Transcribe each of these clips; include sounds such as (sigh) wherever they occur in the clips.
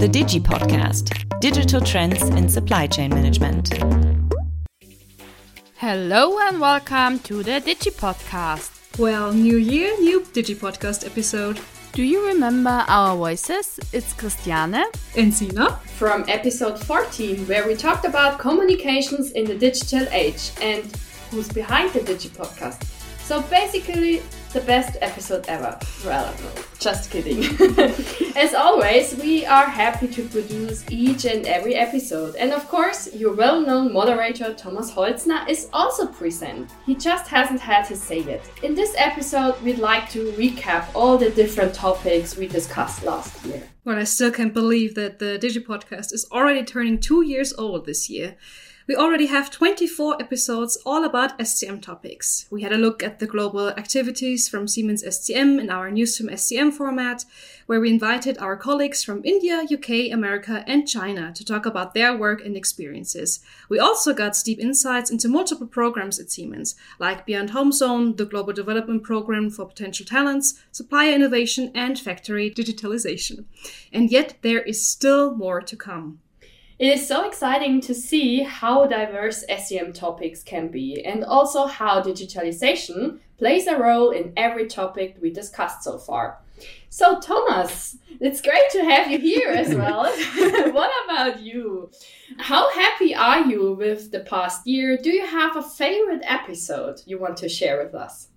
The Digi Podcast Digital Trends in Supply Chain Management. Hello and welcome to the Digi Podcast. Well, new year, new Digi Podcast episode. Do you remember our voices? It's Christiane and Sina from episode 14, where we talked about communications in the digital age and who's behind the Digi Podcast. So basically, the best episode ever. Well, just kidding. (laughs) As always, we are happy to produce each and every episode. And of course, your well known moderator Thomas Holzner is also present. He just hasn't had his say yet. In this episode, we'd like to recap all the different topics we discussed last year. Well, I still can't believe that the Digi Podcast is already turning two years old this year. We already have 24 episodes all about SCM topics. We had a look at the global activities from Siemens SCM in our Newsroom SCM format, where we invited our colleagues from India, UK, America, and China to talk about their work and experiences. We also got deep insights into multiple programs at Siemens, like Beyond Home Zone, the Global Development Program for Potential Talents, Supplier Innovation, and Factory Digitalization. And yet, there is still more to come. It is so exciting to see how diverse SCM topics can be and also how digitalization plays a role in every topic we discussed so far. So, Thomas, it's great to have you here as (laughs) well. (laughs) what about you? How happy are you with the past year? Do you have a favorite episode you want to share with us?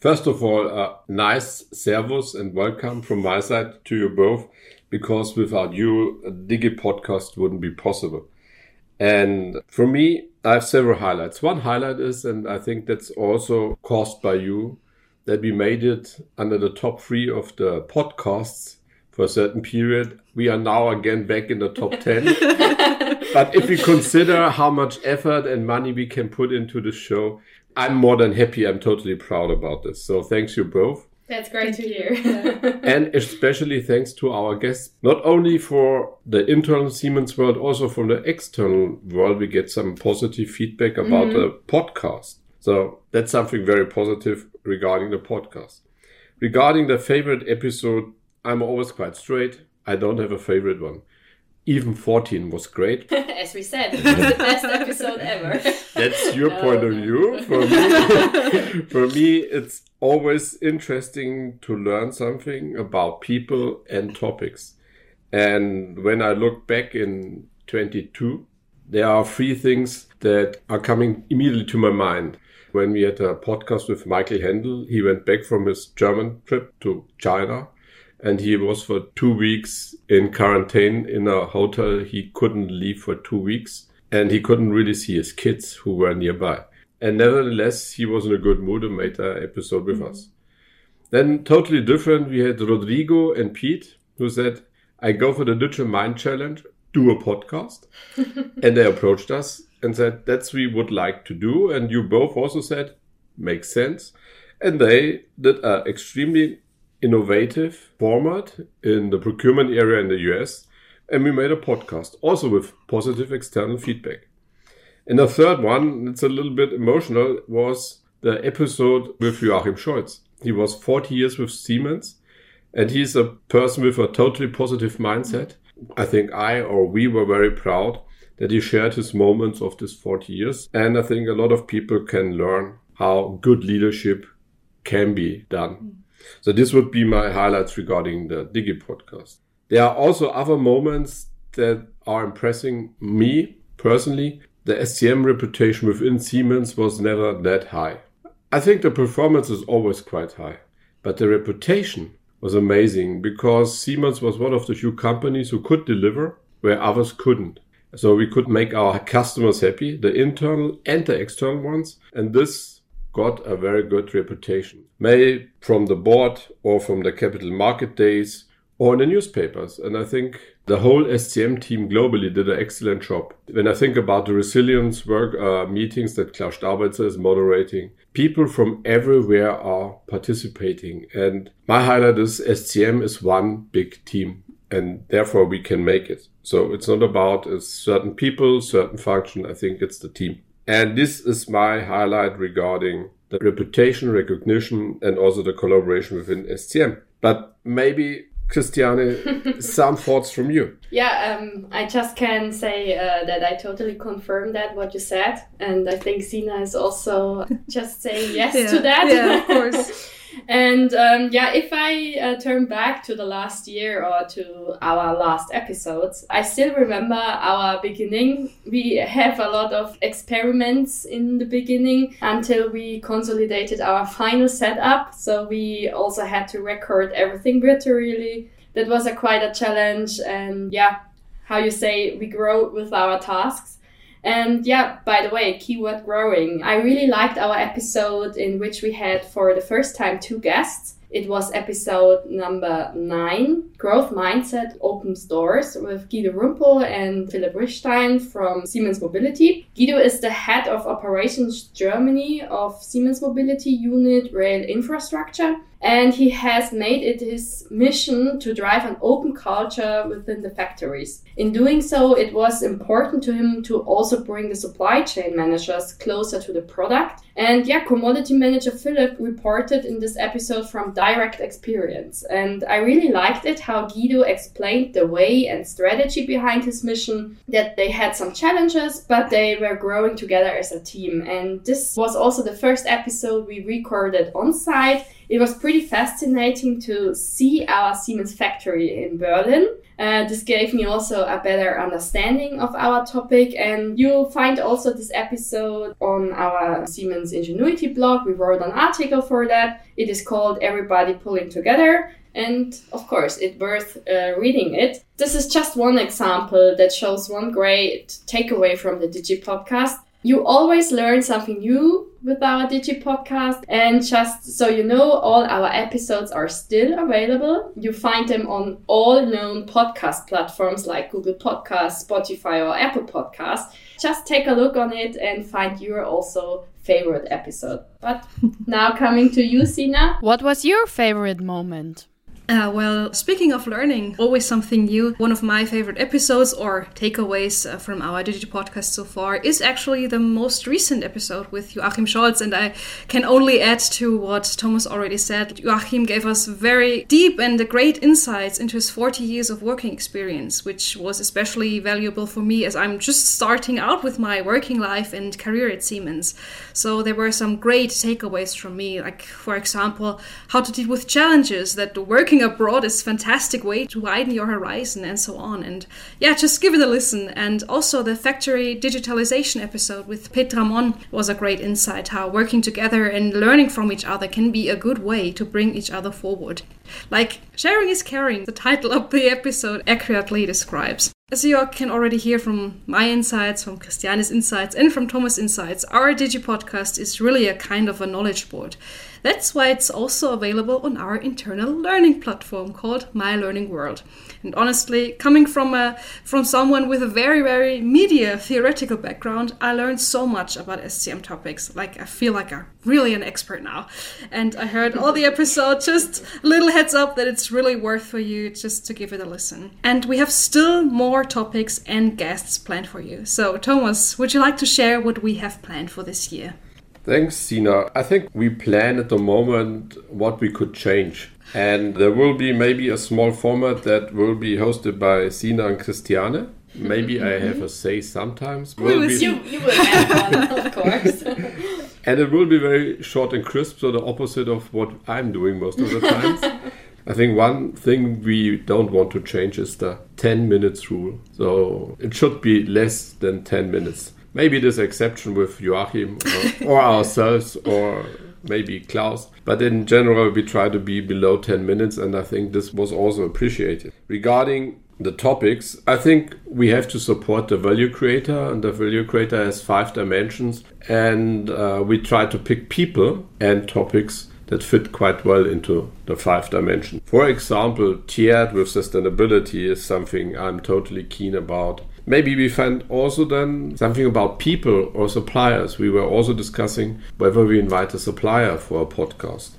First of all, a nice servus and welcome from my side to you both because without you, a Digi podcast wouldn't be possible. And for me, I have several highlights. One highlight is, and I think that's also caused by you, that we made it under the top three of the podcasts for a certain period. We are now again back in the top (laughs) 10. but if we consider how much effort and money we can put into the show, I'm more than happy. I'm totally proud about this. So thanks you both. That's great to hear. and especially thanks to our guests, not only for the internal Siemens world, also from the external world, we get some positive feedback about mm-hmm. the podcast. So that's something very positive regarding the podcast. Regarding the favorite episode, I'm always quite straight. I don't have a favorite one even 14 was great. (laughs) As we said, it was (laughs) the best episode ever. That's your no, point of view. For me, (laughs) for me, it's always interesting to learn something about people and topics. And when I look back in 22, there are three things that are coming immediately to my mind. When we had a podcast with Michael Handel, he went back from his German trip to China and he was for two weeks in quarantine in a hotel. He couldn't leave for two weeks and he couldn't really see his kids who were nearby. And nevertheless, he was in a good mood and made an episode with mm-hmm. us. Then, totally different, we had Rodrigo and Pete who said, I go for the Digital Mind Challenge, do a podcast. (laughs) and they approached us and said, That's we would like to do. And you both also said, Makes sense. And they did an extremely innovative format in the procurement area in the US, and we made a podcast also with positive external feedback. And the third one, it's a little bit emotional, was the episode with Joachim Scholz. He was 40 years with Siemens, and he's a person with a totally positive mindset. I think I or we were very proud that he shared his moments of this 40 years. And I think a lot of people can learn how good leadership can be done. Mm. So this would be my highlights regarding the Digi podcast. There are also other moments that are impressing me personally. The SCM reputation within Siemens was never that high. I think the performance is always quite high, but the reputation was amazing because Siemens was one of the few companies who could deliver where others couldn't. So we could make our customers happy, the internal and the external ones. And this got a very good reputation, may from the board or from the capital market days or in the newspapers. And I think the whole SCM team globally did an excellent job. When I think about the resilience work uh, meetings that Klaus Stabitzer is moderating, people from everywhere are participating. And my highlight is SCM is one big team and therefore we can make it. So it's not about a certain people, certain function. I think it's the team. And this is my highlight regarding the reputation recognition and also the collaboration within SCM. But maybe Christiane, (laughs) some thoughts from you. Yeah, um, I just can say uh, that I totally confirm that what you said, and I think Sina is also (laughs) just saying yes Yeah. to that. Yeah, of course. (laughs) and um, yeah, if I uh, turn back to the last year or to our last episodes, I still remember our beginning. We have a lot of experiments in the beginning until we consolidated our final setup. So we also had to record everything virtually. That was a quite a challenge, and yeah, how you say we grow with our tasks. And yeah, by the way, keyword growing. I really liked our episode in which we had for the first time two guests. It was episode number nine, Growth Mindset Opens Doors with Guido Rumpel and Philipp Richstein from Siemens Mobility. Guido is the head of operations Germany of Siemens Mobility Unit Rail Infrastructure. And he has made it his mission to drive an open culture within the factories. In doing so, it was important to him to also bring the supply chain managers closer to the product. And yeah, commodity manager Philipp reported in this episode from direct experience. And I really liked it how Guido explained the way and strategy behind his mission, that they had some challenges, but they were growing together as a team. And this was also the first episode we recorded on site. It was pretty fascinating to see our Siemens factory in Berlin. Uh, this gave me also a better understanding of our topic, and you'll find also this episode on our Siemens Ingenuity blog. We wrote an article for that. It is called Everybody Pulling Together, and of course, it's worth uh, reading it. This is just one example that shows one great takeaway from the Digi podcast. You always learn something new with our Digi podcast. And just so you know, all our episodes are still available. You find them on all known podcast platforms like Google Podcasts, Spotify, or Apple Podcasts. Just take a look on it and find your also favorite episode. But (laughs) now coming to you, Sina. What was your favorite moment? Uh, well, speaking of learning, always something new. One of my favorite episodes or takeaways uh, from our digital podcast so far is actually the most recent episode with Joachim Scholz. And I can only add to what Thomas already said. Joachim gave us very deep and great insights into his 40 years of working experience, which was especially valuable for me as I'm just starting out with my working life and career at Siemens. So there were some great takeaways from me, like, for example, how to deal with challenges that the working abroad is fantastic way to widen your horizon and so on. And yeah, just give it a listen. And also the factory digitalization episode with Petra Mon was a great insight how working together and learning from each other can be a good way to bring each other forward. Like sharing is caring, the title of the episode accurately describes. As you can already hear from my insights, from Christiane's insights, and from Thomas' insights, our Digi podcast is really a kind of a knowledge board. That's why it's also available on our internal learning platform called My Learning World. And honestly, coming from a from someone with a very very media theoretical background, I learned so much about SCM topics. Like I feel like I'm really an expert now. And I heard all the episodes. (laughs) Just a little heads up that it's really worth for you just to give it a listen. And we have still more topics and guests planned for you. So Thomas, would you like to share what we have planned for this year? Thanks, Sina. I think we plan at the moment what we could change. And there will be maybe a small format that will be hosted by Sina and Christiane. Maybe I have a say sometimes. Will will be- You, you will have one, of course. (laughs) And it will be very short and crisp, so the opposite of what I'm doing most of the times. (laughs) I think one thing we don't want to change is the 10 minutes rule. So it should be less than 10 minutes. Maybe this exception with Joachim or, or ourselves or maybe Klaus. But in general, we try to be below 10 minutes, and I think this was also appreciated. Regarding the topics, I think we have to support the value creator, and the value creator has five dimensions, and uh, we try to pick people and topics that fit quite well into the five dimensions. For example, tiered with sustainability is something I'm totally keen about. Maybe we find also then something about people or suppliers. We were also discussing whether we invite a supplier for a podcast.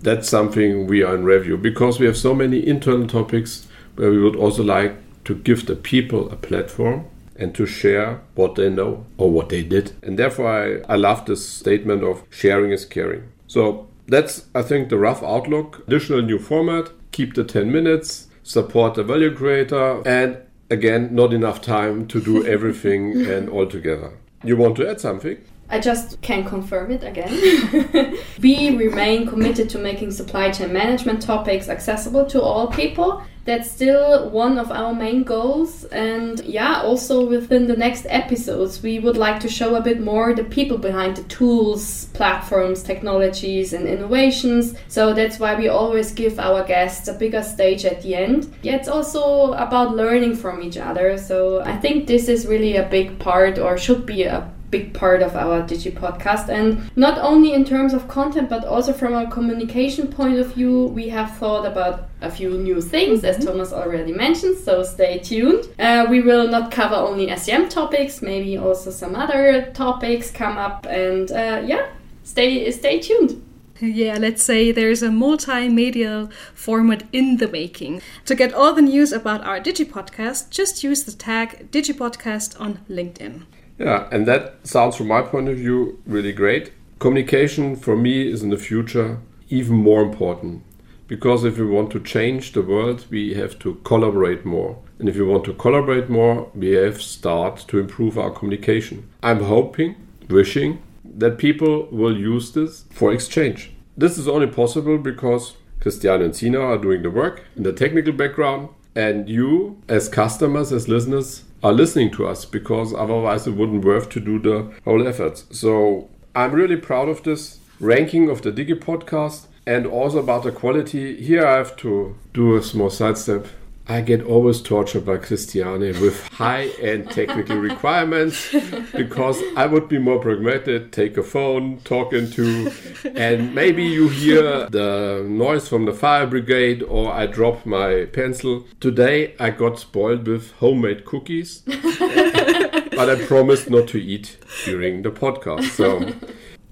That's something we are in review because we have so many internal topics where we would also like to give the people a platform and to share what they know or what they did. And therefore, I, I love this statement of sharing is caring. So that's, I think, the rough outlook. Additional new format keep the 10 minutes, support the value creator, and again, not enough time to do everything (laughs) and all together. You want to add something? I just can confirm it again. (laughs) we remain committed to making supply chain management topics accessible to all people. That's still one of our main goals. And yeah, also within the next episodes, we would like to show a bit more the people behind the tools, platforms, technologies, and innovations. So that's why we always give our guests a bigger stage at the end. Yeah, it's also about learning from each other. So I think this is really a big part, or should be a big part of our Digi podcast. And not only in terms of content, but also from a communication point of view, we have thought about a few new things, as Thomas already mentioned. So stay tuned. Uh, we will not cover only SCM topics, maybe also some other topics come up. And uh, yeah, stay stay tuned. Yeah, let's say there's a multimedia format in the making. To get all the news about our Digi podcast, just use the tag DigiPodcast on LinkedIn. Yeah, and that sounds from my point of view really great. Communication for me is in the future even more important because if we want to change the world, we have to collaborate more. And if we want to collaborate more, we have to start to improve our communication. I'm hoping, wishing that people will use this for exchange. This is only possible because Christiane and Sina are doing the work in the technical background, and you, as customers, as listeners, are listening to us because otherwise it wouldn't worth to do the whole effort. So I'm really proud of this ranking of the Digi podcast and also about the quality. Here I have to do a small sidestep. I get always tortured by Christiane with high end technical requirements because I would be more pragmatic, take a phone, talk into, and maybe you hear the noise from the fire brigade or I drop my pencil. Today I got spoiled with homemade cookies, but I promised not to eat during the podcast. So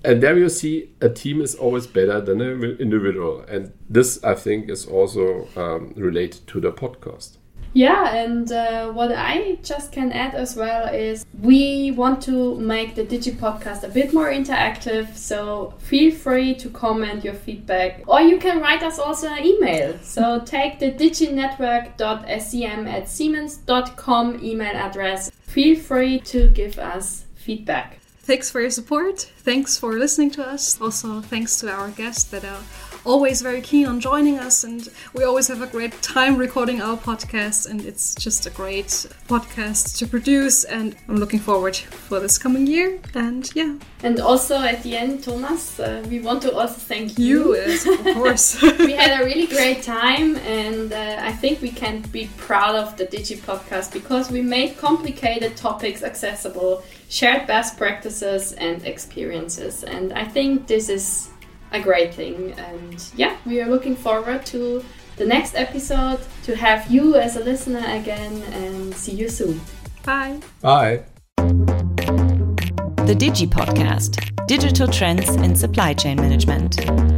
and there you see a team is always better than an individual. And this i think is also um, related to the podcast. Yeah and uh, what i just can add as well is we want to make the digi podcast a bit more interactive. So feel free to comment your feedback. Or you can write us also an email. So take the diginetwork.scm at siemens.com email address. Feel free to give us feedback Thanks for your support. Thanks for listening to us. Also, thanks to our guests that are always very keen on joining us. And we always have a great time recording our podcast. And it's just a great podcast to produce. And I'm looking forward for this coming year. And yeah. And also at the end, Thomas, uh, we want to also thank You, you. of (laughs) course. we had a really great time, and uh, I think we can be proud of the Digi podcast because we made complicated topics accessible, shared best practices and experiences, and I think this is a great thing. And yeah, we are looking forward to the next episode to have you as a listener again, and see you soon. Bye. bye The Digi Podcast Digital Trends in Supply Chain Management.